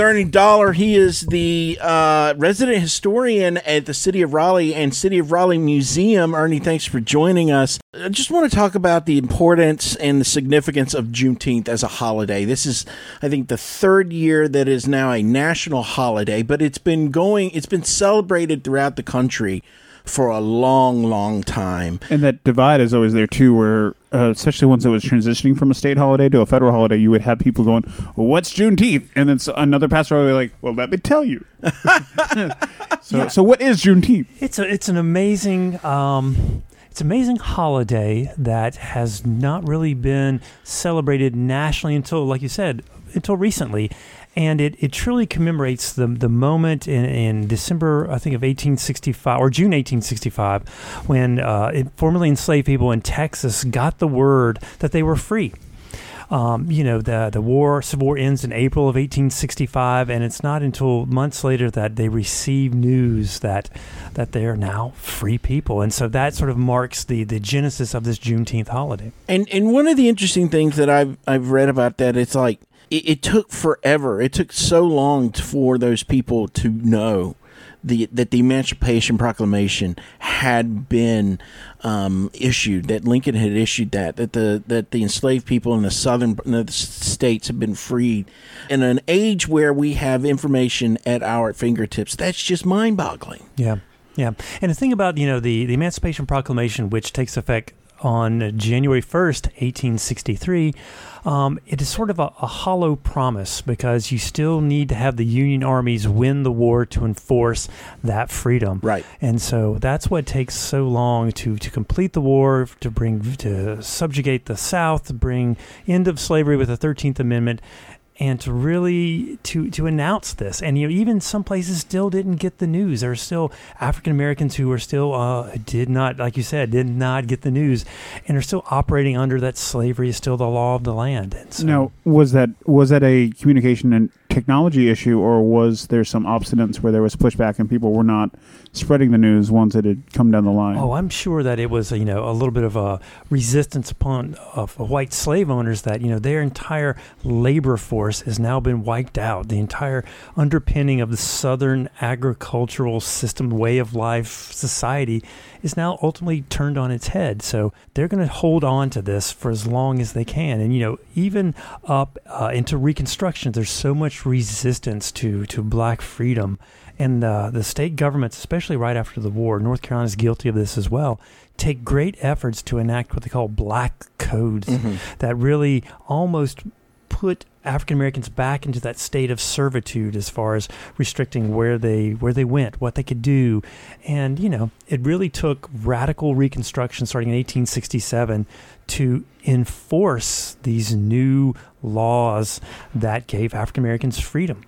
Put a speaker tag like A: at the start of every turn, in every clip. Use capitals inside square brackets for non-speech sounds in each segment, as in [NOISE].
A: with Ernie Dollar. He is the uh, resident historian at the City of Raleigh and City of Raleigh Museum. Ernie, thanks for joining us. I just want to talk about the importance and the significance of Juneteenth as a holiday. This is, I think, the third year that is now a national holiday, but it's been going, it's been celebrated throughout the country for a long, long time.
B: And that divide is always there too, where uh, especially once it was transitioning from a state holiday to a federal holiday, you would have people going, well, "What's Juneteenth?" And then another pastor would be like, "Well, let me tell you." [LAUGHS] so,
C: Yeah.
B: so what is Juneteenth?
C: It's a it's an amazing um, it's an amazing holiday that has not really been celebrated nationally until, like you said, until recently. And it, it truly commemorates the the moment in, in December, I think, of 1865 or June 1865, when uh, formerly enslaved people in Texas got the word that they were free. Um, you know, the the war, Civil War ends in April of 1865, and it's not until months later that they receive news that that they are now free people, and so that sort of marks the the genesis of this Juneteenth holiday.
A: And and one of the interesting things that I've I've read about that it's like it, it took forever. It took so long for those people to know the that the Emancipation Proclamation had been um, issued. That Lincoln had issued that that the that the enslaved people in the southern in the states have been freed. In an age where we have information at our fingertips, that's just mind boggling.
C: Yeah, yeah. And the thing about you know the the Emancipation Proclamation, which takes effect on January first, eighteen sixty three. Um, it is sort of a, a hollow promise because you still need to have the Union armies win the war to enforce that freedom.
A: Right.
C: And so that's what takes so long to, to complete the war, to bring to subjugate the South, to bring end of slavery with the Thirteenth Amendment, and to really to to announce this. And you know, even some places still didn't get the news. There are still African Americans who are still uh, did not, like you said, did not get the news, and are still operating under that slavery is still the law of the land. And so,
B: Now, was that was that a communication and technology issue, or was there some obstinance where there was pushback and people were not spreading the news once it had come down the line?
C: Oh, I'm sure that it was, you know, a little bit of a resistance upon of white slave owners that you know their entire labor force has now been wiped out. The entire underpinning of the Southern agricultural system, way of life, society is now ultimately turned on its head. So they're going to hold on to this for as long as they can. And you know, even up uh, into Reconstruction, there's so much resistance to to black freedom. And uh, the state governments, especially right after the war, North Carolina is guilty of this as well, take great efforts to enact what they call black codes that really almost put African Americans back into that state of servitude as far as restricting where they where they went, what they could do, and you know it really took radical reconstruction starting in 1867 to enforce these new laws that gave African Americans freedom.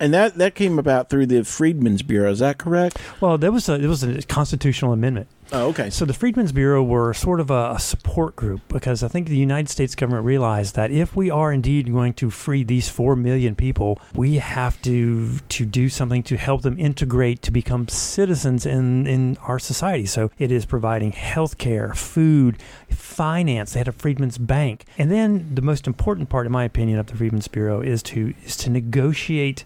A: And that that came about through the Freedmen's Bureau. Is that correct?
C: Well, there was a there was a constitutional amendment.
A: Oh, okay.
C: So the Freedmen's Bureau were sort of a, a support group because I think the United States government realized that if we are indeed going to free these four million people, we have to to do something to help them integrate to become citizens in in our society. So it is providing health care, food, finance. They had a Freedmen's Bank, and then the most important part, in my opinion, of the Freedmen's Bureau is to is to negotiate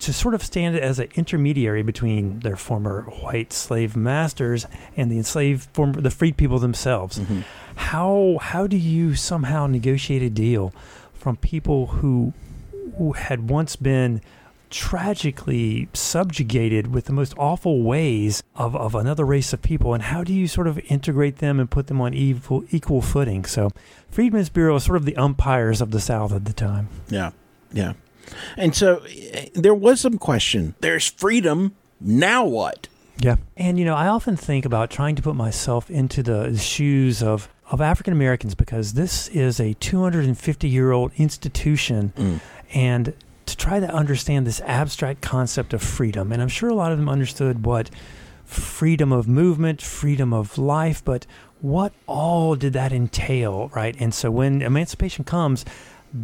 C: to sort of stand as an intermediary between their former white slave masters and the enslaved former the freed people themselves.
A: Mhm.
C: How how do you somehow negotiate a deal from people who who had once been tragically subjugated with the most awful ways of, of another race of people and how do you sort of integrate them and put them on equal equal footing so freedmen's bureau is sort of the umpires of the south at the time
A: Yeah, yeah. And so eh, there was some question. There's freedom. Now what?
C: Yeah. And you know, I often think about trying to put myself into the shoes of of African Americans because this is a 250 year old institution
A: Mm.
C: and to try to understand this abstract concept of freedom and I'm sure a lot of them understood what freedom of movement, freedom of life, but what all did that entail, right? And so when emancipation comes,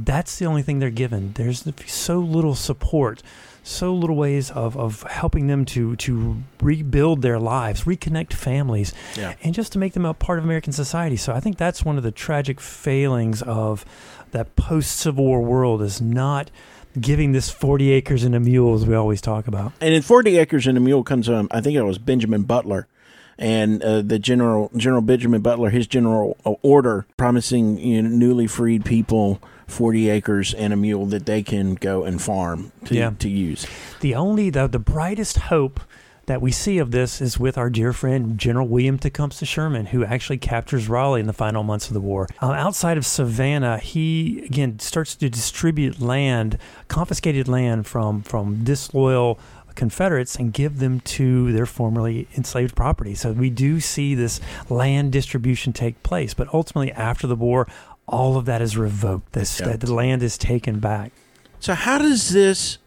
C: that's the only thing they're given. There's so little support, so little ways of, of helping them to to rebuild their lives, reconnect families,
A: Yeah.
C: and just to make them a part of American society. So I think that's one of the tragic failings of that post Civil War world is not giving this 40 acres and a mule, as we always talk about.
A: And in 40 Acres and a Mule comes, um, I think it was Benjamin Butler. And uh, the general, General Benjamin Butler, his general uh, order promising you know, newly freed people 40 acres and a mule that they can go and farm to,
C: Yeah.
A: to use.
C: The only, the, the brightest hope that we see of this is with our dear friend General William Tecumseh Sherman, who actually captures Raleigh in the final months of the war. Uh, outside of Savannah, he again starts to distribute land, confiscated land from from disloyal Confederates, and give them to their formerly enslaved property. So we do see this land distribution take place, but ultimately after the war. All of that is revoked. This,
A: Yeah.
C: the land is taken back.
A: So, how does this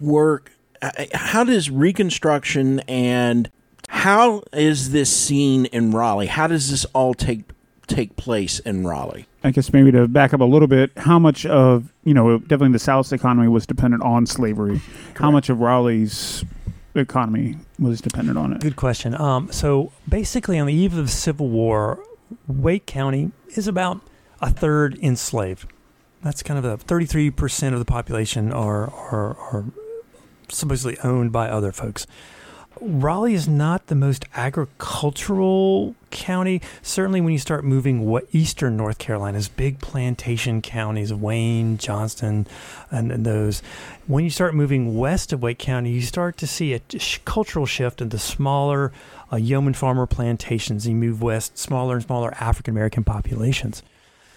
A: work? Uh, How does Reconstruction and how is this seen in Raleigh? How does this all take take place in Raleigh?
B: I guess maybe to back up a little bit, how much of you know definitely the South's economy was dependent on slavery. How much of Raleigh's economy was dependent on it?
C: Good question. Um, so basically, on the eve of the Civil War, Wake County is about a third enslaved. That's kind of a 33% of the population are, are, are supposedly owned by other folks. Raleigh is not the most agricultural county. Certainly, when you start moving what eastern North Carolina's big plantation counties, Wayne, Johnston, and, and those. When you start moving west of Wake County, you start to see a cultural shift into smaller uh, yeoman farmer plantations. You move west, smaller and smaller African American populations.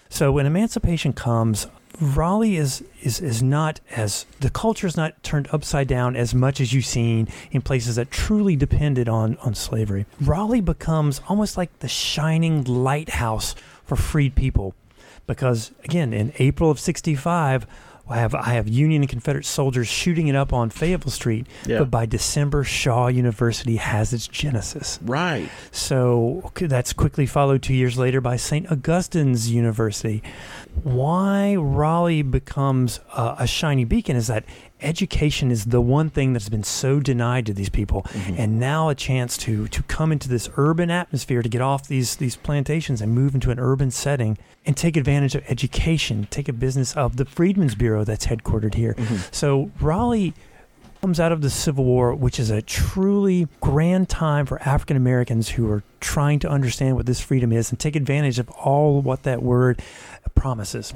C: So when emancipation comes, Raleigh is, is is not as the culture is not turned upside down as much as you've seen in places that truly depended on on slavery. Raleigh becomes almost like the shining lighthouse for freed people, because again, in April of '65. I have I have Union and Confederate soldiers shooting it up on Fayetteville Street,
A: Yeah.
C: but by December, Shaw University has its genesis.
A: Right.
C: So that's quickly followed two years later by St. Augustine's University. Why Raleigh becomes uh, a shiny beacon is that education is the one thing that's been so denied to these people, and now a chance to to come into this urban atmosphere to get off these these plantations and move into an urban setting and take advantage of education, take a business of the Freedmen's Bureau that's headquartered here. So Raleigh comes out of the Civil War, which is a truly grand time for African Americans who are trying to understand what this freedom is and take advantage of all what that word promises.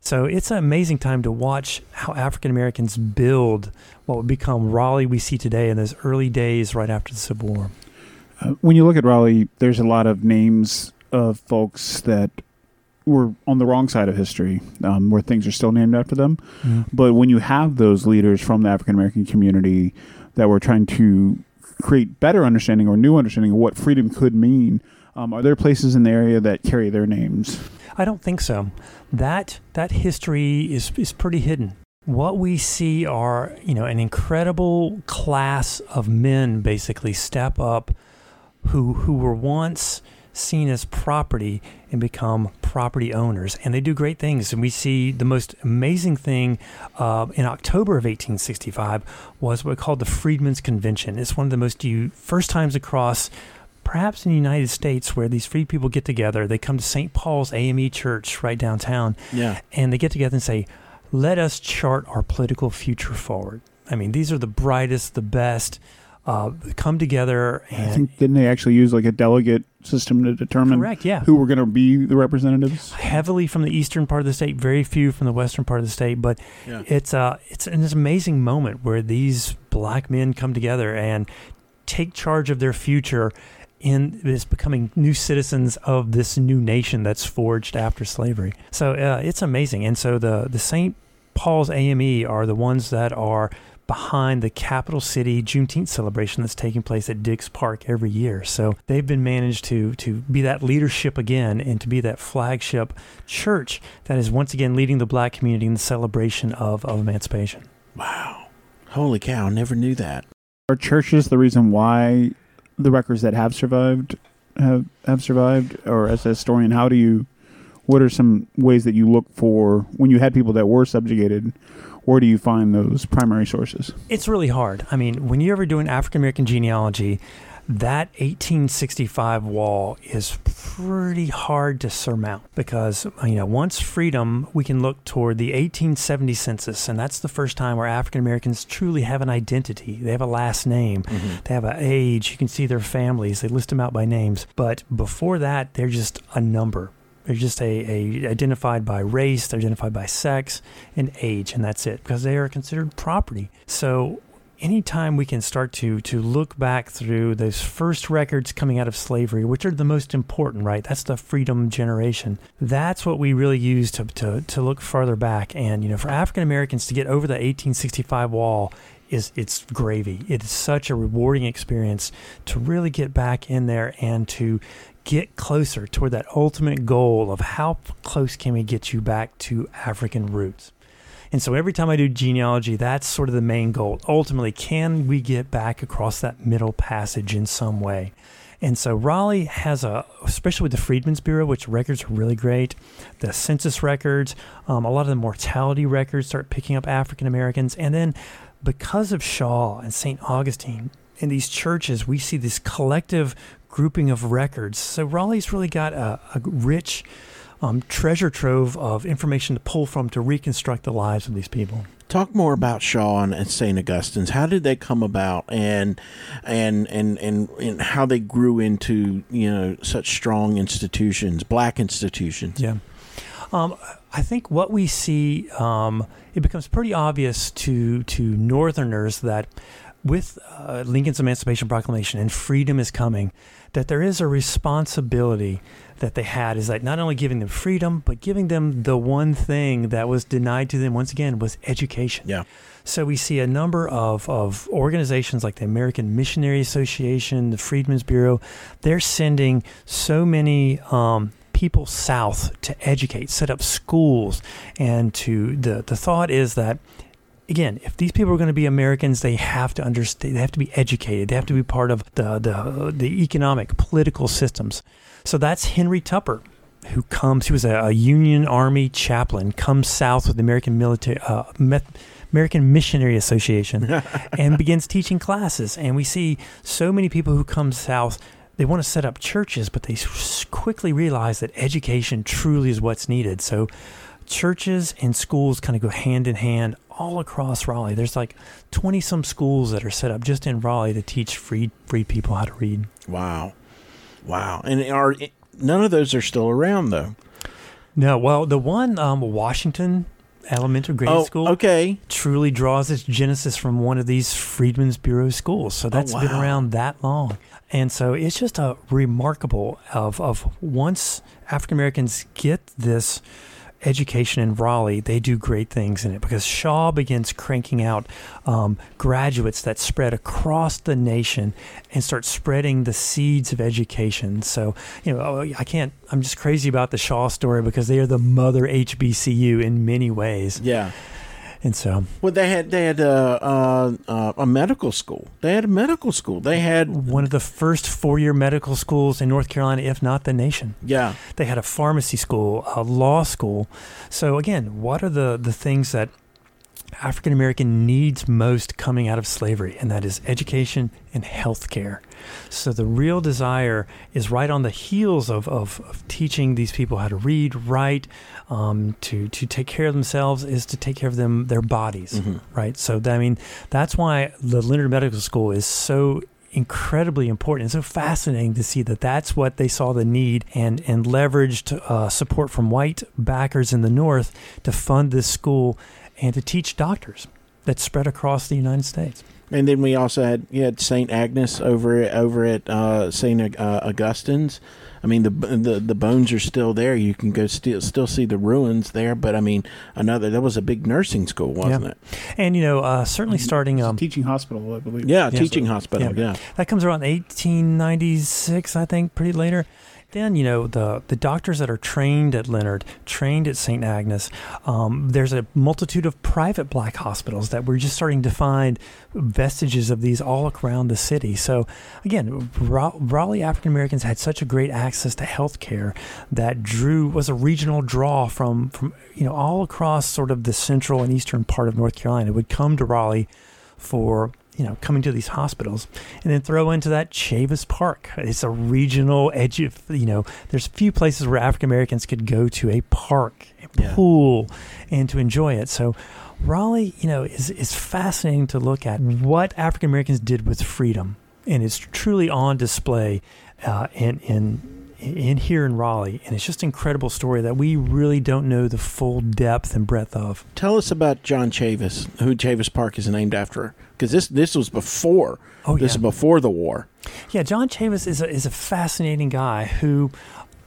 C: So it's an amazing time to watch how African Americans build what would become Raleigh we see today in those early days right after the Civil War.
B: Uh, when you look at Raleigh, there's a lot of names of folks that were on the wrong side of history, um, where things are still named after them. But when you have those leaders from the African American community that were trying to create better understanding or new understanding of what freedom could mean, um, are there places in the area that carry their names?
C: I don't think so. That that history is is pretty hidden. What we see are, you know, an incredible class of men basically step up who who were once seen as property and become property owners, and they do great things. And we see the most amazing thing uh, in October of 1865 was what we called the Freedmen's Convention. It's one of the most you first times across perhaps in the United States where these free people get together. They come to St. Paul's AME Church right downtown
A: Yeah.
C: and they get together and say, let us chart our political future forward. I mean, these are the brightest, the best. Uh, come together
B: I
C: and
B: think didn't they actually use like a delegate system to determine
C: correct, yeah.
B: who were going to be the representatives?
C: Heavily from the eastern part of the state, very few from the western part of the state. But
A: Yeah.
C: it's uh, it's an amazing moment where these black men come together and take charge of their future in this becoming new citizens of this new nation that's forged after slavery. So uh, it's amazing. And so the the St. Paul's AME are the ones that are behind the capital city Juneteenth celebration that's taking place at Dix Park every year. So they've been managed to to be that leadership again and to be that flagship church that is once again leading the black community in the celebration of, of emancipation.
A: Wow. Holy cow! Never knew that.
B: Are churches the reason why the records that have survived have have survived? Or as a historian, how do you? What are some ways that you look for when you had people that were subjugated? Where do you find those primary sources?
C: It's really hard. I mean, when you're ever doing African American genealogy, that 1865 wall is pretty hard to surmount because you know once freedom we can look toward the 1870 census and that's the first time where african americans truly have an identity they have a last name
A: Mm-hmm.
C: they have an age you can see their families they list them out by names but before that they're just a number they're just a, a identified by race they're identified by sex and age and that's it because they are considered property so anytime we can start to to look back through those first records coming out of slavery, which are the most important, right? That's the freedom generation. That's what we really use to to, to look farther back. And you know, for African Americans to get over the 1865 wall is it's gravy. It is such a rewarding experience to really get back in there and to get closer toward that ultimate goal of how close can we get you back to African roots. And so every time I do genealogy, that's sort of the main goal. Ultimately, can we get back across that middle passage in some way? And so Raleigh has a, especially with the Freedmen's Bureau, which records are really great. The census records, um, a lot of the mortality records start picking up African Americans. And then because of Shaw and St. Augustine, in these churches, we see this collective grouping of records. So Raleigh's really got a, a rich um, treasure trove of information to pull from to reconstruct the lives of these people.
A: Talk more about Shaw and St. Augustine's. How did they come about, and and and and and how they grew into you know such strong institutions, black institutions.
C: Yeah. Um, I think what we see, um, it becomes pretty obvious to to Northerners that with uh, Lincoln's Emancipation Proclamation and freedom is coming, that there is a responsibility that they had is like not only giving them freedom, but giving them the one thing that was denied to them once again was education.
A: Yeah.
C: So we see a number of, of organizations like the American Missionary Association, the Freedmen's Bureau, they're sending so many um, people south to educate, set up schools, and to the the thought is that again, if these people are going to be Americans, they have to understand. They have to be educated. They have to be part of the the the economic, political systems. So that's Henry Tupper, who comes. He was a, a Union Army chaplain. Comes south with the American military. Uh, Meth- American Missionary Association [LAUGHS] and begins teaching classes. And we see so many people who come south they want to set up churches, but they quickly realize that education truly is what's needed. So, churches and schools kind of go hand in hand all across Raleigh. There's like 20 some schools that are set up just in Raleigh to teach free free people how to read.
A: Wow, wow, and are none of those are still around though.
C: No, well, the one um, Washington Elementary Grade
A: oh,
C: School
A: okay.
C: truly draws its genesis from one of these Freedmen's Bureau schools. So that's been around that long. And so it's just a remarkable of, of once African Americans get this education in Raleigh, they do great things in it because Shaw begins cranking out um, graduates that spread across the nation and start spreading the seeds of education. So, you know, oh, I can't, I'm just crazy about the Shaw story because they are the mother HBCU in many ways.
A: Yeah.
C: And so
A: Well, they had they had uh, uh, uh, a medical school. They had a medical school. They had
C: one of the first four year medical schools in North Carolina, if not the nation.
A: yeah.
C: They had a pharmacy school, a law school. So, again, what are the, the things that African American needs most coming out of slavery? And that is education and health care. So, the real desire is right on the heels of, of, of teaching these people how to read, write, um, to, to take care of themselves, is to take care of them their bodies, right? So, I mean, that's why the Leonard Medical School is so incredibly important. It's so fascinating to see that that's what they saw the need and and leveraged uh, support from white backers in the North to fund this school and to teach doctors that spread across the United States.
A: And then we also had you had Saint Agnes over over at uh, Saint uh, Augustine's. I mean the, the the bones are still there. You can go still still see the ruins there. But I mean another that was a big nursing school, wasn't
C: Yeah.
A: it?
C: And you know, uh, certainly starting
B: It's a
C: um,
B: teaching hospital, I believe.
A: Yeah,
C: Yeah.
A: teaching hospital.
C: Yeah.
A: Yeah.
C: that comes around 1896, I think, pretty later. Then you know the the doctors that are trained at Leonard, trained at St. Agnes. Um, there's a multitude of private black hospitals that we're just starting to find vestiges of these all around the city. So again, Ra- Raleigh African Americans had such a great access to health care that drew was a regional draw from from you know all across sort of the central and eastern part of North Carolina would come to Raleigh for you know, coming to these hospitals, and then throw into that Chavis Park. It's a regional edge. Of, you know, there's few places where African Americans could go to a park, a
A: Yeah.
C: pool, and to enjoy it. So, Raleigh, you know, is is fascinating to look at what African Americans did with freedom, and it's truly on display uh, in in in here in Raleigh, and it's just an incredible story that we really don't know the full depth and breadth of.
A: Tell us about John Chavis, who Chavis Park is named after, because this this was before.
C: Oh
A: this
C: yeah.
A: is before the war.
C: Yeah, John Chavis is a, is a fascinating guy who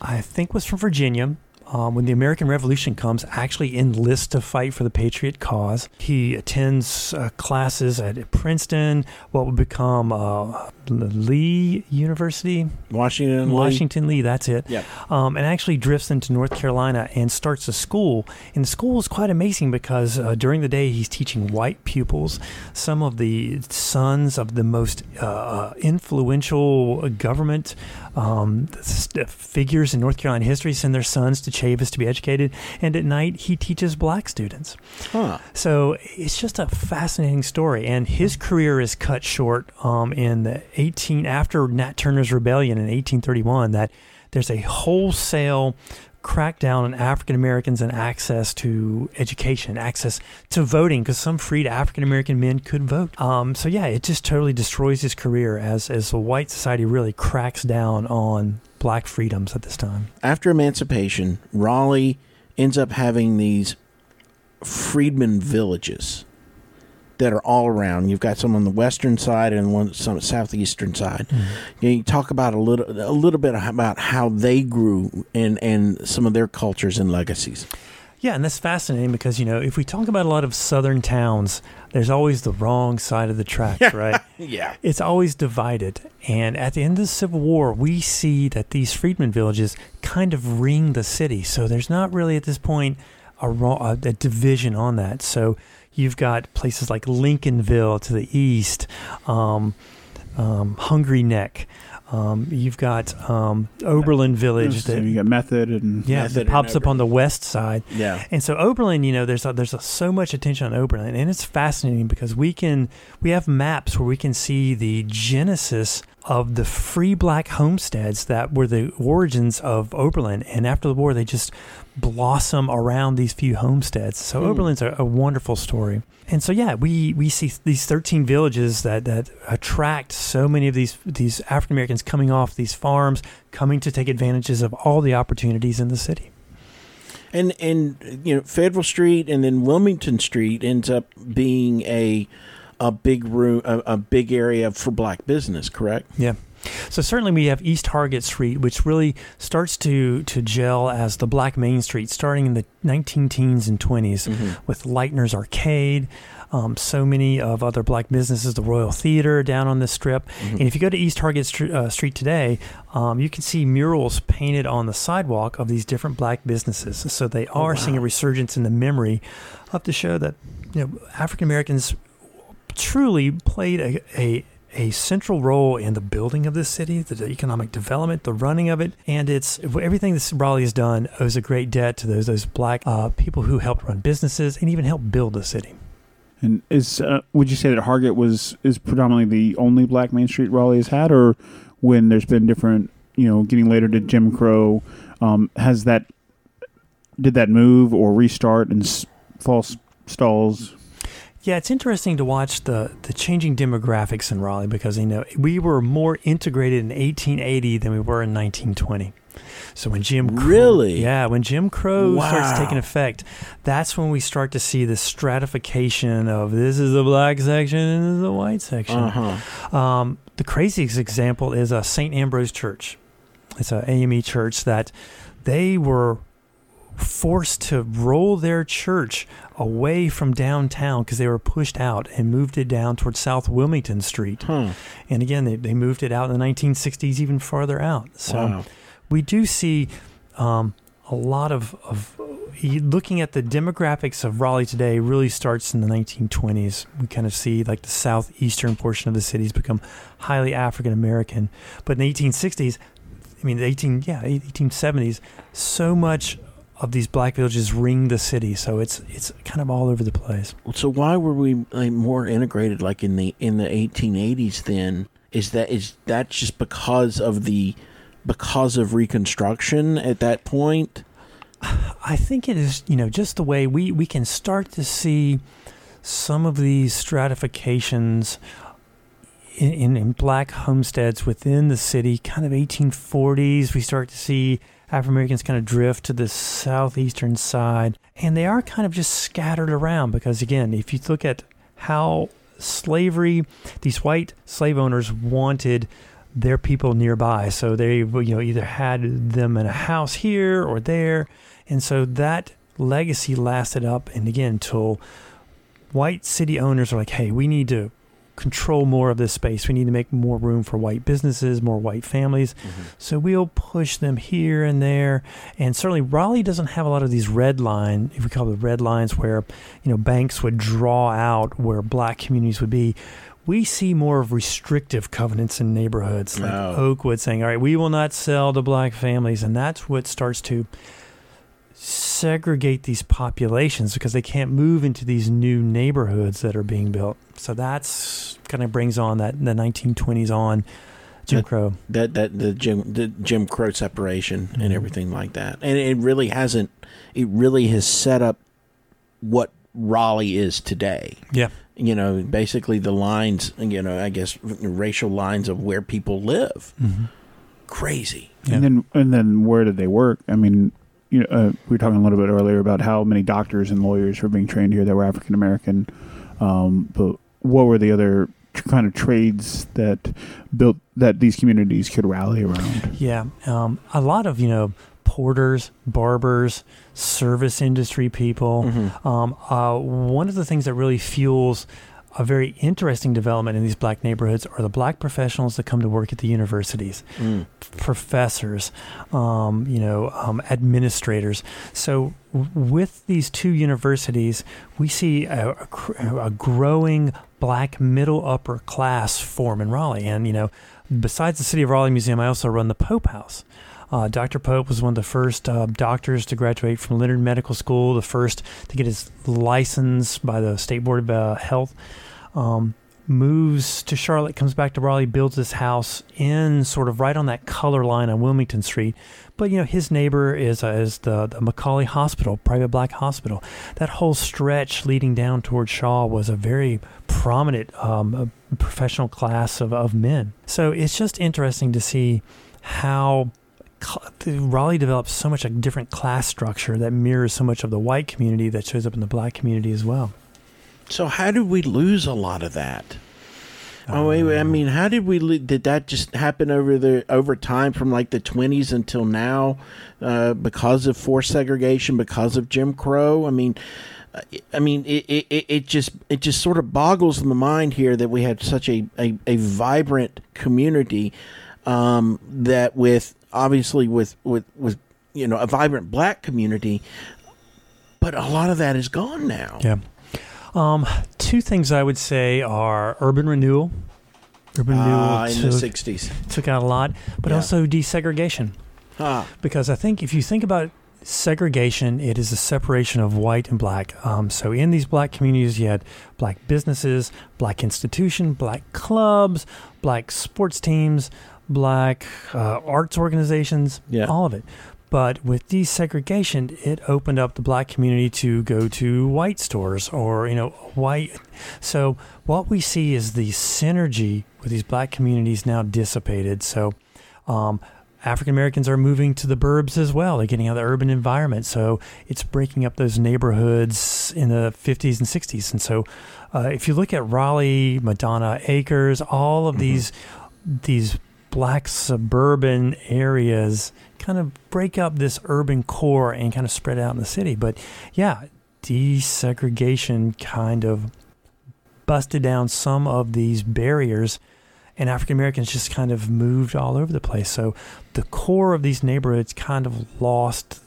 C: I think was from Virginia. Um, when the American Revolution comes, actually enlists to fight for the patriot cause. He attends uh, classes at Princeton, what would become uh, Lee University,
A: Washington. Lee.
C: Washington Lee. That's it.
A: Yep.
C: Um, and actually drifts into North Carolina and starts a school. And the school is quite amazing because uh, during the day he's teaching white pupils, some of the sons of the most uh, influential government um, figures in North Carolina history send their sons to Chavis to be educated. And at night he teaches black students.
A: Huh.
C: So it's just a fascinating story, and his career is cut short um, in the 18 after Nat Turner's rebellion in 1831. That there's a wholesale crackdown on African Americans and access to education, access to voting, because some freed African American men could vote. Um, so yeah, it just totally destroys his career as as the white society really cracks down on black freedoms at this time.
A: After emancipation, Raleigh ends up having these freedmen villages that are all around. You've got some on the western side and one some southeastern side. Mm-hmm. You, know, you talk about a little a little bit about how they grew and and some of their cultures and legacies.
C: Yeah, and that's fascinating because, you know, if we talk about a lot of southern towns, there's always the wrong side of the tracks, right? [LAUGHS]
A: Yeah.
C: It's always divided. And at the end of the Civil War, we see that these freedmen villages kind of ring the city. So there's not really at this point a, wrong, a, a division on that. So you've got places like Lincolnville to the east, um, um, Hungry Neck. Um, you've got um, Oberlin Village that
B: you got method and
C: yeah,
A: Method
C: that pops up on the west side.
A: Yeah.
C: And so Oberlin, you know, there's a, there's a, so much attention on Oberlin, and it's fascinating because we can we have maps where we can see the genesis of the free black homesteads that were the origins of Oberlin, and after the war, they just blossom around these few homesteads. So
A: Hmm.
C: Oberlin's a, a wonderful story. And so yeah, we we see these 13 villages that that attract so many of these these African Americans coming off these farms, coming to take advantages of all the opportunities in the city.
A: And and you know Federal Street and then Wilmington Street ends up being a a big room a, a big area for black business, correct?
C: Yeah. So certainly we have East Hargett Street, which really starts to to gel as the Black Main Street, starting in the 19 teens and 20s with Lightner's Arcade. Um, so many of other black businesses, the Royal Theater down on this strip. And if you go to East Hargett Str- uh, Street today, um, you can see murals painted on the sidewalk of these different black businesses. So they are seeing a resurgence in the memory of to show that you know African Americans truly played a, a a central role in the building of this city, the economic development, the running of it, and it's everything that Raleigh has done owes a great debt to those those black uh, people who helped run businesses and even helped build the city.
B: And is uh, would you say that Hargett was is predominantly the only black Main Street Raleigh has had, or when there's been different, you know, getting later to Jim Crow, um, has that did that move or restart and false stalls?
C: Yeah, it's interesting to watch the the changing demographics in Raleigh because you know we were more integrated in 1880 than we were in 1920. So when Jim Crow,
A: Really?
C: yeah, when Jim Crow starts taking effect, that's when we start to see the stratification of this is the black section and this is the white section.
A: Uh huh.
C: Um, the craziest example is a St. Ambrose Church. It's a AME church that they were forced to roll their church away from downtown because they were pushed out and moved it down towards South Wilmington Street.
A: Huh.
C: And again, they, they moved it out in the 1960s, even farther out. So
A: wow.
C: we do see um, a lot of, of looking at the demographics of Raleigh today really starts in the 1920s. We kind of see like the southeastern portion of the cities become highly African American. But in the 1860s, I mean, the 18 yeah 1870s, so much of these black villages ring the city. So it's it's kind of all over the place.
A: So why were we like, more integrated like in the in the 1880s then? Is that is that just because of the because of reconstruction at that point?
C: I think it is, you know, just the way we, we can start to see some of these stratifications in, in, in black homesteads within the city, kind of 1840s. We start to see African Americans kind of drift to the southeastern side, and they are kind of just scattered around because, again, if you look at how slavery, these white slave owners wanted their people nearby, so they you know either had them in a house here or there, and so that legacy lasted up and again until white city owners are like, hey, we need to control more of this space. We need to make more room for white businesses, more white families. Mm-hmm. So we'll push them here and there. And certainly Raleigh doesn't have a lot of these red line, if we call it red lines, where you know banks would draw out where black communities would be. We see more of restrictive covenants in neighborhoods like
A: Oh.
C: Oakwood saying, all right, we will not sell to black families. And that's what starts to segregate these populations because they can't move into these new neighborhoods that are being built. So that's kind of brings on that the 1920s on Jim
A: That-
C: Crow.
A: That that the Jim the Jim Crow separation
C: Mhm.
A: and everything like that. And it really hasn't it really has set up what Raleigh is today.
C: Yeah.
A: You know, basically the lines, you know, I guess racial lines of where people live.
C: Mm-hmm.
A: Crazy.
C: Yeah.
B: And then and then where did they work? I mean, you know, uh, we were talking a little bit earlier about how many doctors and lawyers were being trained here that were African American. Um, but what were the other tr- kind of trades that built that these communities could rally around?
C: Yeah, um, a lot of you know porters, barbers, service industry people.
A: Mhm.
C: Um, uh, one of the things that really fuels a very interesting development in these black neighborhoods are the black professionals that come to work at the universities,
A: Mm.
C: professors, um, you know, um, administrators. So w- with these two universities, we see a, a, cr- a growing black middle upper class form in Raleigh. And, you know, besides the City of Raleigh Museum, I also run the Pope House. Uh, Dr. Pope was one of the first uh, doctors to graduate from Leonard Medical School, the first to get his license by the State Board of uh, Health. Um, moves to Charlotte, comes back to Raleigh, builds this house in sort of right on that color line on Wilmington Street. But you know, his neighbor is uh, is the, the Macaulay Hospital, private black hospital. That whole stretch leading down towards Shaw was a very prominent um, uh, professional class of, of men. So it's just interesting to see how Raleigh develops so much a different class structure that mirrors so much of the white community that shows up in the black community as well.
A: So how did we lose a lot of that? Oh I
C: Um,
A: mean, how did we? lo- Did that just happen over the over time from like the twenties until now, uh, because of forced segregation, because of Jim Crow? I mean, uh, I mean, it, it, it- it just it just sort of boggles the mind here that we had such a a, a vibrant community um, that with obviously with with with you know a vibrant black community, but a lot of that is gone now.
C: Yeah. Um, two things I would say are urban renewal. Urban
A: Ah,
C: renewal
A: in the sixties.
C: took out a lot, but
A: Yeah.
C: also desegregation.
A: Ah,
C: Because I think if you think about segregation, it is a separation of white and black. Um, so in these black communities, you had black businesses, black institution, black clubs, black sports teams, black uh, arts organizations,
A: Yeah.
C: all of it. But with desegregation, it opened up the black community to go to white stores or, you know, white. So what we see is the synergy with these black communities now dissipated. So um, African Americans are moving to the burbs as well. They're getting out of the urban environment. So it's breaking up those neighborhoods in the 50s and 60s. And so uh, if you look at Raleigh, Madonna Acres, all of
A: Mhm.
C: these these black suburban areas kind of break up this urban core and kind of spread out in the city. But yeah, desegregation kind of busted down some of these barriers and African Americans just kind of moved all over the place. So the core of these neighborhoods kind of lost,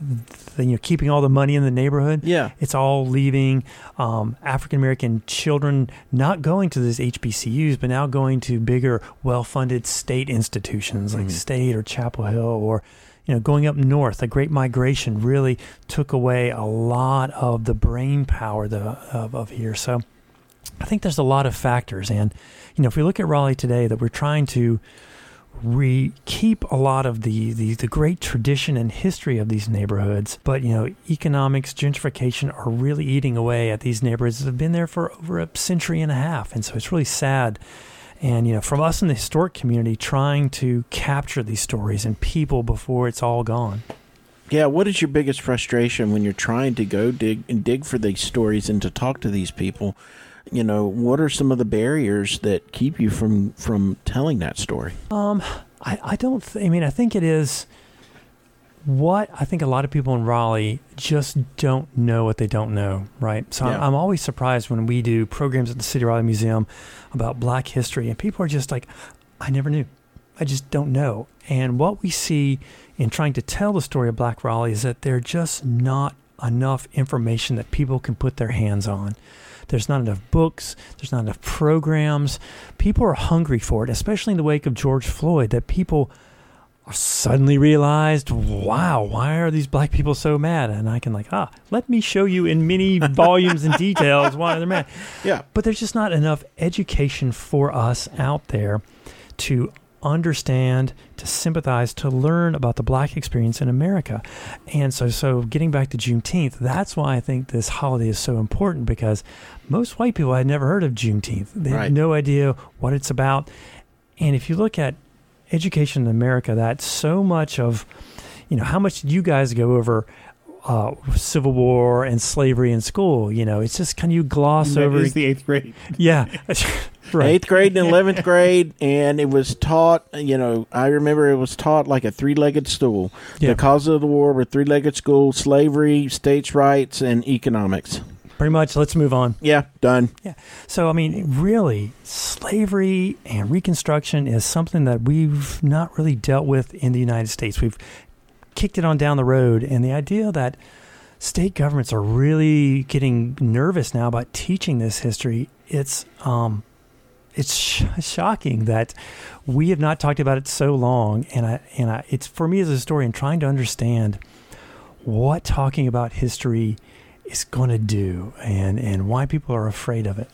C: the, you know, keeping all the money in the neighborhood.
A: yeah.
C: It's all leaving um, African American children not going to these HBCUs, but now going to bigger, well funded state institutions like
A: Mhm.
C: State or Chapel Hill or, you know, going up north, the Great Migration really took away a lot of the brain power the, of, of here. So I think there's a lot of factors. And, you know, if we look at Raleigh today, that we're trying to we keep a lot of the, the, the great tradition and history of these neighborhoods, but you know, economics, gentrification are really eating away at these neighborhoods that have been there for over a century and a half, and so it's really sad. And you know, from us in the historic community, trying to capture these stories and people before it's all gone.
A: Yeah, what is your biggest frustration when you're trying to go dig and dig for these stories and to talk to these people? You know, what are some of the barriers that keep you from from telling that story?
C: Um, I, I don't. Th- I mean, I think it is what I think a lot of people in Raleigh just don't know what they don't know, right? So yeah. I'm, I'm, always surprised when we do programs at the City Raleigh Museum about Black history, and people are just like, "I never knew. I just don't know." And what we see in trying to tell the story of Black Raleigh is that there's just not enough information that people can put their hands on. There's not enough books. There's not enough programs. People are hungry for it, especially in the wake of George Floyd, that people suddenly realized, wow, why are these black people so mad? And I can like, ah, let me show you in many volumes and details why they're mad.
A: Yeah.
C: But there's just not enough education for us out there to understand, to sympathize, to learn about the black experience in America. And so, so getting back to Juneteenth, that's why I think this holiday is so important because most white people had never heard of Juneteenth. They right. had no idea what it's about. And if you look at education in America, that's so much of, you know, how much did you guys go over uh, Civil War and slavery in school. You know, it's just can you gloss over?
B: Is the eighth grade?
C: Yeah, [LAUGHS] [LAUGHS]
A: right. Eighth grade and eleventh [LAUGHS] grade, and it was taught. You know, I remember it was taught like a three-legged stool. Yeah. The cause of the war were three-legged stool: slavery, states' rights, and economics.
C: Pretty much. Let's move on.
A: Yeah, done.
C: Yeah. So, I mean, really, slavery and Reconstruction is something that we've not really dealt with in the United States. We've kicked it on down the road. And the idea that state governments are really getting nervous now about teaching this history, it's um, it's sh- shocking that we have not talked about it so long. And I and I, it's for me as a historian trying to understand what talking about history is going to do and and why people are afraid of it.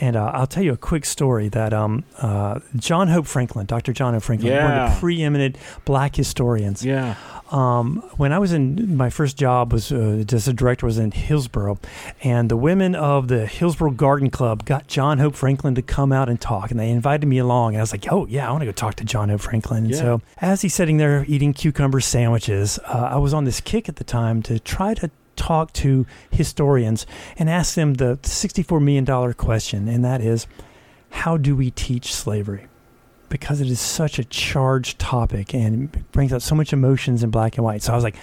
C: And uh, I'll tell you a quick story that um, uh, John Hope Franklin, Dr. John Hope Franklin, yeah. one of the preeminent black historians.
A: Yeah.
C: Um, when I was in my first job was uh, as a director was in Hillsborough, and the women of the Hillsborough Garden Club got John Hope Franklin to come out and talk, and they invited me along. And I was like, "Oh yeah, I want to go talk to John Hope Franklin." And yeah. so as he's sitting there eating cucumber sandwiches, uh, I was on this kick at the time to try to talk to historians and ask them the $64 million question, and that is how do we teach slavery? Because it is such a charged topic and brings out so much emotions in black and white. So I was like,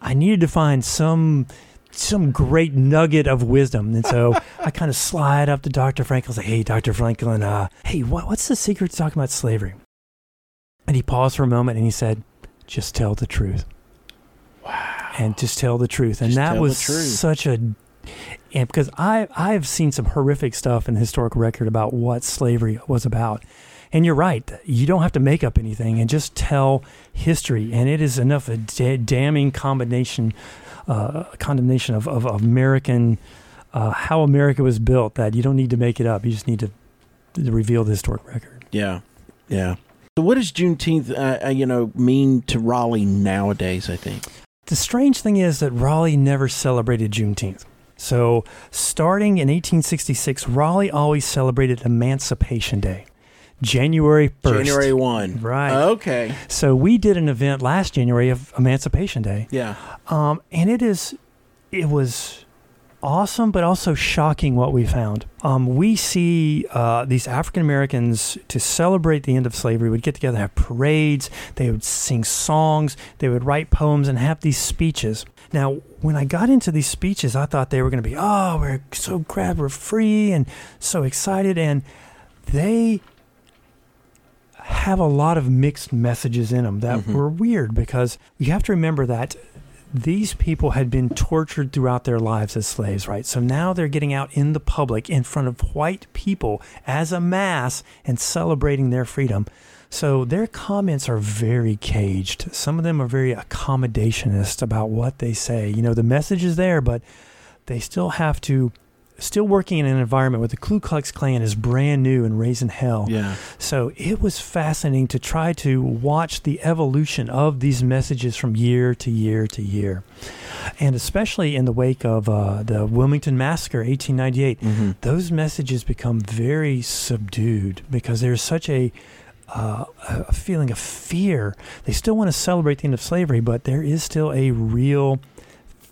C: I needed to find some some great nugget of wisdom. And so [LAUGHS] I kind of slide up to Dr. Franklin and say, Hey, Dr. Franklin, uh, hey, what, what's the secret to talking about slavery? And he paused for a moment and he said, Just tell the truth.
A: Wow
C: and just tell the truth. And
A: just
C: that was such a and because I I've seen some horrific stuff in the historical record about what slavery was about. And you're right. You don't have to make up anything and just tell history. And it is enough a da- damning combination, uh, condemnation of, of, of American, uh, how America was built that you don't need to make it up. You just need to, to reveal the historic record.
A: Yeah. Yeah. So, what does Juneteenth, uh, uh you know, mean to Raleigh nowadays? I think
C: the strange thing is that Raleigh never celebrated Juneteenth. So, starting in 1866, Raleigh always celebrated Emancipation Day. January 1st.
A: January 1.
C: Right.
A: Okay.
C: So we did an event last January of Emancipation Day.
A: Yeah.
C: Um, and it is, it was awesome, but also shocking what we found. Um, we see uh, these African Americans to celebrate the end of slavery would get together, have parades, they would sing songs, they would write poems, and have these speeches. Now, when I got into these speeches, I thought they were going to be, oh, we're so glad we're free and so excited. And they have a lot of mixed messages in them that mm-hmm. were weird because you have to remember that these people had been tortured throughout their lives as slaves, right? So now they're getting out in the public in front of white people as a mass and celebrating their freedom. So their comments are very caged. Some of them are very accommodationist about what they say. You know, the message is there, but they still have to still working in an environment where the Ku Klux Klan is brand new and raising hell.
A: Yeah.
C: So it was fascinating to try to watch the evolution of these messages from year to year to year. And especially in the wake of uh, the Wilmington Massacre, 1898,
A: hmm
C: those messages become very subdued because there's such a uh, a feeling of fear. They still want to celebrate the end of slavery, but there is still a real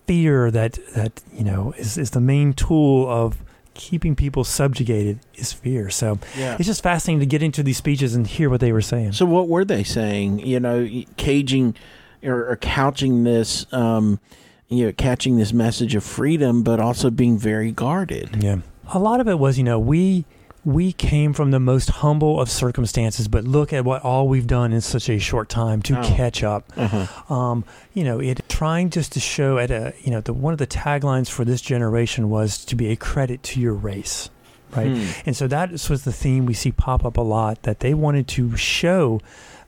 C: fear that that you know is, is the main tool of keeping people subjugated is fear. So
A: Yeah.
C: it's just fascinating to get into these speeches and hear what they were saying.
A: So what were they saying? You know, caging or, or couching this, um, you know, catching this message of freedom, but also being very guarded.
C: Yeah. A lot of it was, you know, we we came from the most humble of circumstances, but look at what all we've done in such a short time to
A: Oh.
C: catch up.
A: Uh-huh.
C: Um, you know, it trying just to show at a you know the one of the taglines for this generation was to be a credit to your race, right?
A: Hmm.
C: And so that was the theme we see pop up a lot that they wanted to show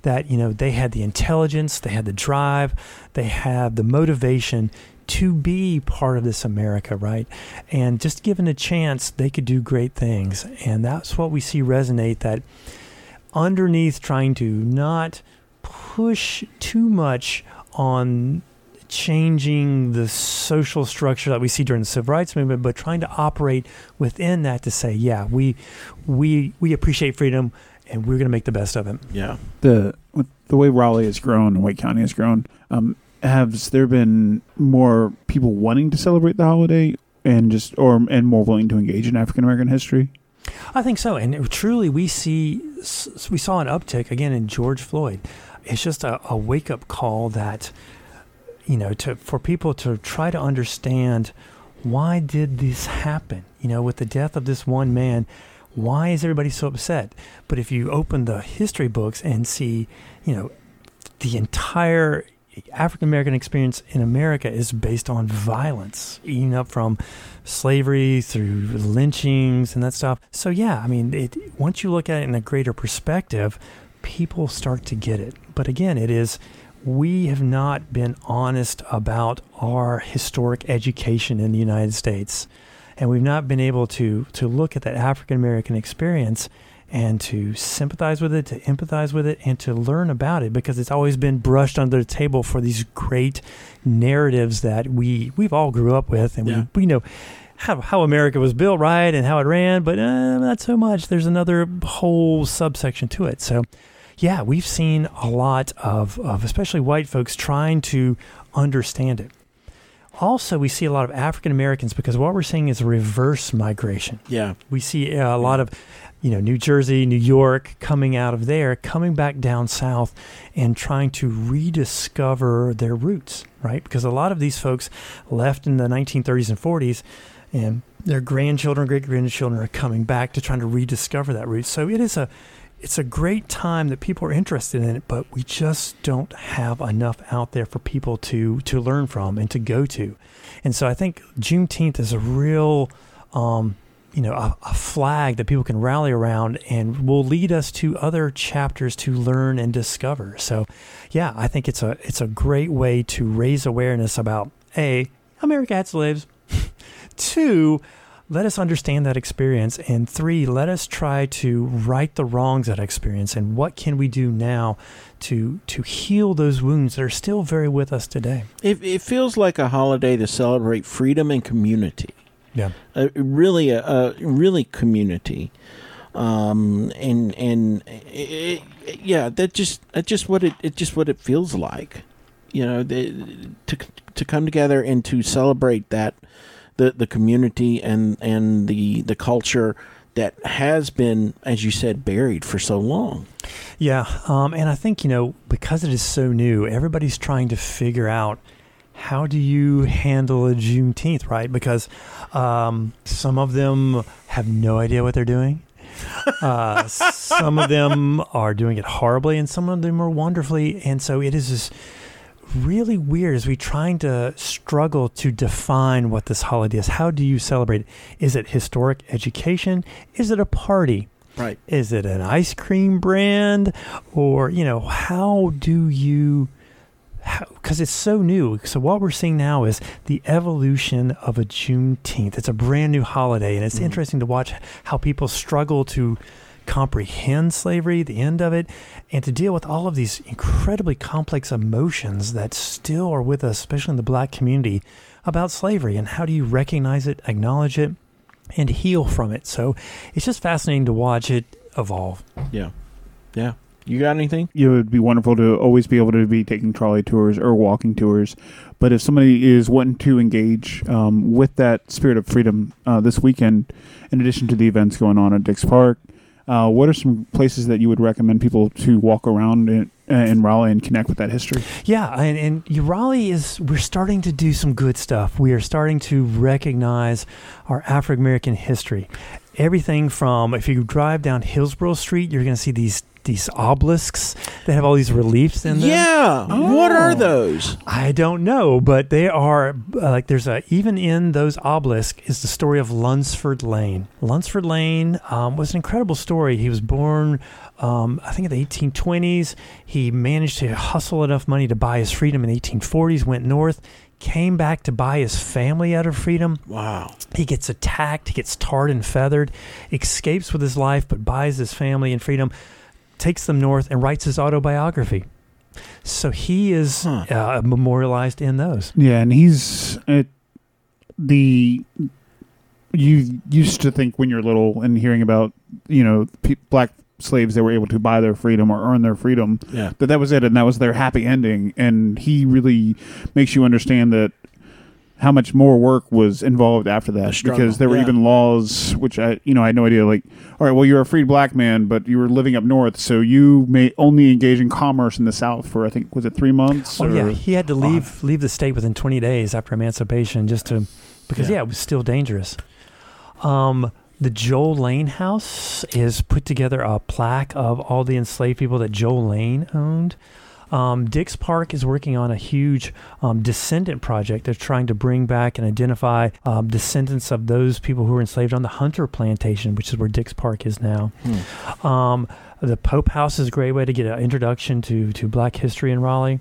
C: that, you know, they had the intelligence, they had the drive, they had the motivation to be part of this America, right? And just given a chance, they could do great things. And that's what we see resonate that underneath trying to not push too much on changing the social structure that we see during the civil rights movement, but trying to operate within that to say, yeah, we we we appreciate freedom and we're going to make the best of it.
A: Yeah.
B: the the way Raleigh has grown and Wake County has grown, um, has there been more people wanting to celebrate the holiday and just or and more willing to engage in African American history?
C: I think so, and truly, we see we saw an uptick again in George Floyd. It's just a, a wake up call that you know to for people to try to understand why did this happen. You know, with the death of this one man, why is everybody so upset? But if you open the history books and see, you know, the entire African American experience in America is based on violence, eating up from slavery through lynchings and that stuff. So yeah, I mean, it, once you look at it in a greater perspective, people start to get it. But again, it is we have not been honest about our historic education in the United States, and we've not been able to to look at that African American experience and to sympathize with it, to empathize with it, and to learn about it because it's always been brushed under the table for these great narratives that we we've all grew up with, and
A: Yeah.
C: we we know how how America was built, right, and how it ran, but uh, not so much. There's another whole subsection to it. So, yeah, we've seen a lot of of especially white folks trying to understand it. Also, we see a lot of African Americans because what we're seeing is reverse migration
A: Yeah.
C: we see uh, a lot of you know New Jersey, New York coming out of there, coming back down south and trying to rediscover their roots, right? Because a lot of these folks left in the 1930s and 40s and their grandchildren, great grandchildren are coming back to trying to rediscover that root. So it is a it's a great time that people are interested in it, but we just don't have enough out there for people to to learn from and to go to. And so I think Juneteenth is a real um, you know, a, a flag that people can rally around and will lead us to other chapters to learn and discover. So, yeah, I think it's a it's a great way to raise awareness about a America had slaves. [LAUGHS] Two, let us understand that experience, and three, let us try to right the wrongs that experience. And what can we do now to to heal those wounds that are still very with us today?
A: It, it feels like a holiday to celebrate freedom and community.
C: Yeah.
A: Uh, really, a, a really community. Um, and and it, it, yeah, that just that's just what it it just what it feels like. You know, the, to to come together and to celebrate that the the community and and the the culture that has been, as you said, buried for so long.
C: Yeah, um, and I think you know because it is so new, everybody's trying to figure out how do you handle a Juneteenth, right? Because um, some of them have no idea what they're doing. Uh, some of them are doing it horribly, and some of them are wonderfully. And so it is this really weird as we trying to struggle to define what this holiday is. How do you celebrate it? Is it historic education? Is it a party?
A: Right.
C: Is it an ice cream brand? Or, you know, how do you because it's so new. So what we're seeing now is the evolution of a Juneteenth. It's a brand new holiday, and it's
A: Mhm.
C: interesting to watch how people struggle to comprehend slavery, the end of it, and to deal with all of these incredibly complex emotions that still are with us, especially in the black community, about slavery. And how do you recognize it, acknowledge it, and heal from it? So it's just fascinating to watch it evolve.
A: Yeah. Yeah. You got anything?
B: it would be wonderful to always be able to be taking trolley tours or walking tours. But if somebody is wanting to engage um, with that spirit of freedom uh, this weekend, in addition to the events going on at Dix Park, uh, what are some places that you would recommend people to walk around in, uh, in Raleigh and connect with that history?
C: Yeah, and, and Raleigh is we're starting to do some good stuff. We are starting to recognize our African American history. Everything from if you drive down Hillsborough Street, you're going to see these these obelisks that have all these reliefs in them.
A: Yeah. What are
B: Oh.
A: those?
C: I don't know, but they are uh, like there's a even in those obelisks is the story of Lunsford Lane. Lunsford Lane um, was an incredible story. He was born, um, I think, in the 1820s. He managed to hustle enough money to buy his freedom in the 1840s. Went north, came back to buy his family out of freedom.
A: Wow.
C: He gets attacked, he gets tarred and feathered, escapes with his life, but buys his family and freedom, takes them north, and writes his autobiography. So he is
A: Huh.
C: uh, memorialized in those.
B: Yeah, and he's it, the you used to think when you're little and hearing about you know pe- black slaves that were able to buy their freedom or earn their freedom
A: Yeah.
B: that that was it and that was their happy ending and he really makes you understand that how much more work was involved after that
A: struggle,
B: because there were
A: yeah.
B: even laws which I you know I had no idea like all right well you're a freed black man but you were living up north so you may only engage in commerce in the south for I think was it 3 months
C: Oh
B: or
C: yeah, he had to leave leave the state within 20 days after emancipation just to because
A: Yeah.
C: yeah, it was still dangerous. Um, the Joel Lane House is put together a plaque of all the enslaved people that Joel Lane owned. Um, Dix Park is working on a huge um, descendant project. They're trying to bring back and identify um, descendants of those people who were enslaved on the Hunter Plantation, which is where Dix Park is now.
A: Hmm.
C: Um, the Pope House is a great way to get an introduction to, to Black history in Raleigh.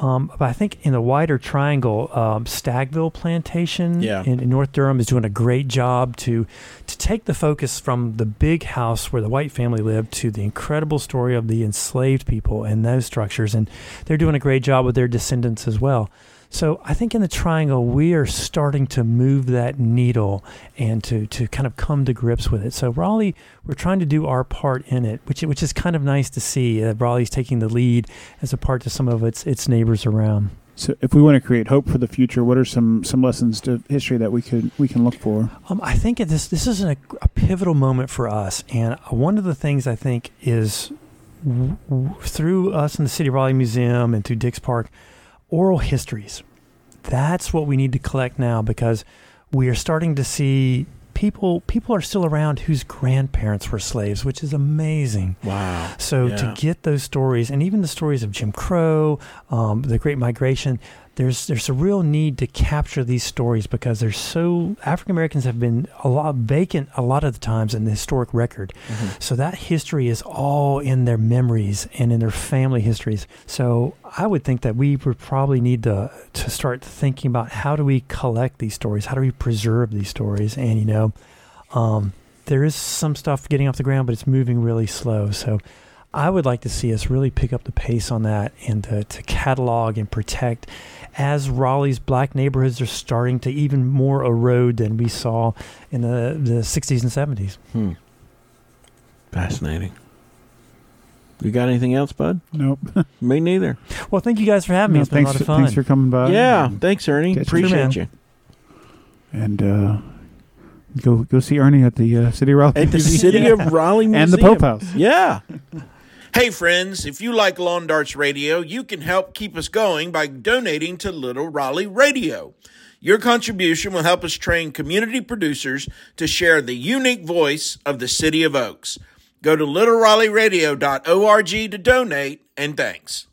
C: Um, but I think in the wider triangle, um, Stagville Plantation
A: Yeah.
C: in, in North Durham is doing a great job to to take the focus from the big house where the white family lived to the incredible story of the enslaved people and those structures, and they're doing a great job with their descendants as well. So I think in the triangle we are starting to move that needle and to to kind of come to grips with it. So Raleigh, we're trying to do our part in it, which which is kind of nice to see. Uh, Raleigh's taking the lead as a part to some of its its neighbors around.
B: So, if we want to create hope for the future, what are some some lessons to history that we could we can look for?
C: Um, I think this this is a, a pivotal moment for us, and one of the things I think is w- w- through us in the City of Raleigh Museum and through Dix Park, oral histories. That's what we need to collect now because we are starting to see people people are still around whose grandparents were slaves, which is amazing.
A: Wow.
C: So
A: Yeah.
C: to get those stories, and even the stories of Jim Crow, um, the Great Migration, there's there's a real need to capture these stories because they're so African Americans have been a lot vacant a lot of the times in the historic record.
A: Mhm.
C: So that history is all in their memories and in their family histories. So I would think that we would probably need to to start thinking about how do we collect these stories, how do we preserve these stories, and you know, um, there is some stuff getting off the ground, but it's moving really slow. So I would like to see us really pick up the pace on that and to, to catalog and protect as Raleigh's black neighborhoods are starting to even more erode than we saw in the, the 60s and 70s.
A: Hmm. Fascinating. You got anything else, bud?
B: Nope. [LAUGHS]
A: Me neither.
C: Well, thank you guys for having me.
B: No,
C: It's been a
B: thanks,
C: lot of fun.
B: thanks for coming by.
A: yeah. Thanks, Ernie. Appreciate
C: Sure,
A: you.
B: and uh, go go see Ernie at the uh, City of Raleigh
A: At the
B: Museum.
A: City of [LAUGHS] Raleigh Museum.
B: and the Pope House.
A: Yeah. [LAUGHS]
D: Hey, friends, if you like Lawn Darts Radio, you can help keep us going by donating to Little Raleigh Radio. Your contribution will help us train community producers to share the unique voice of the City of Oaks. Go to littleraleighradio.org to donate, and thanks.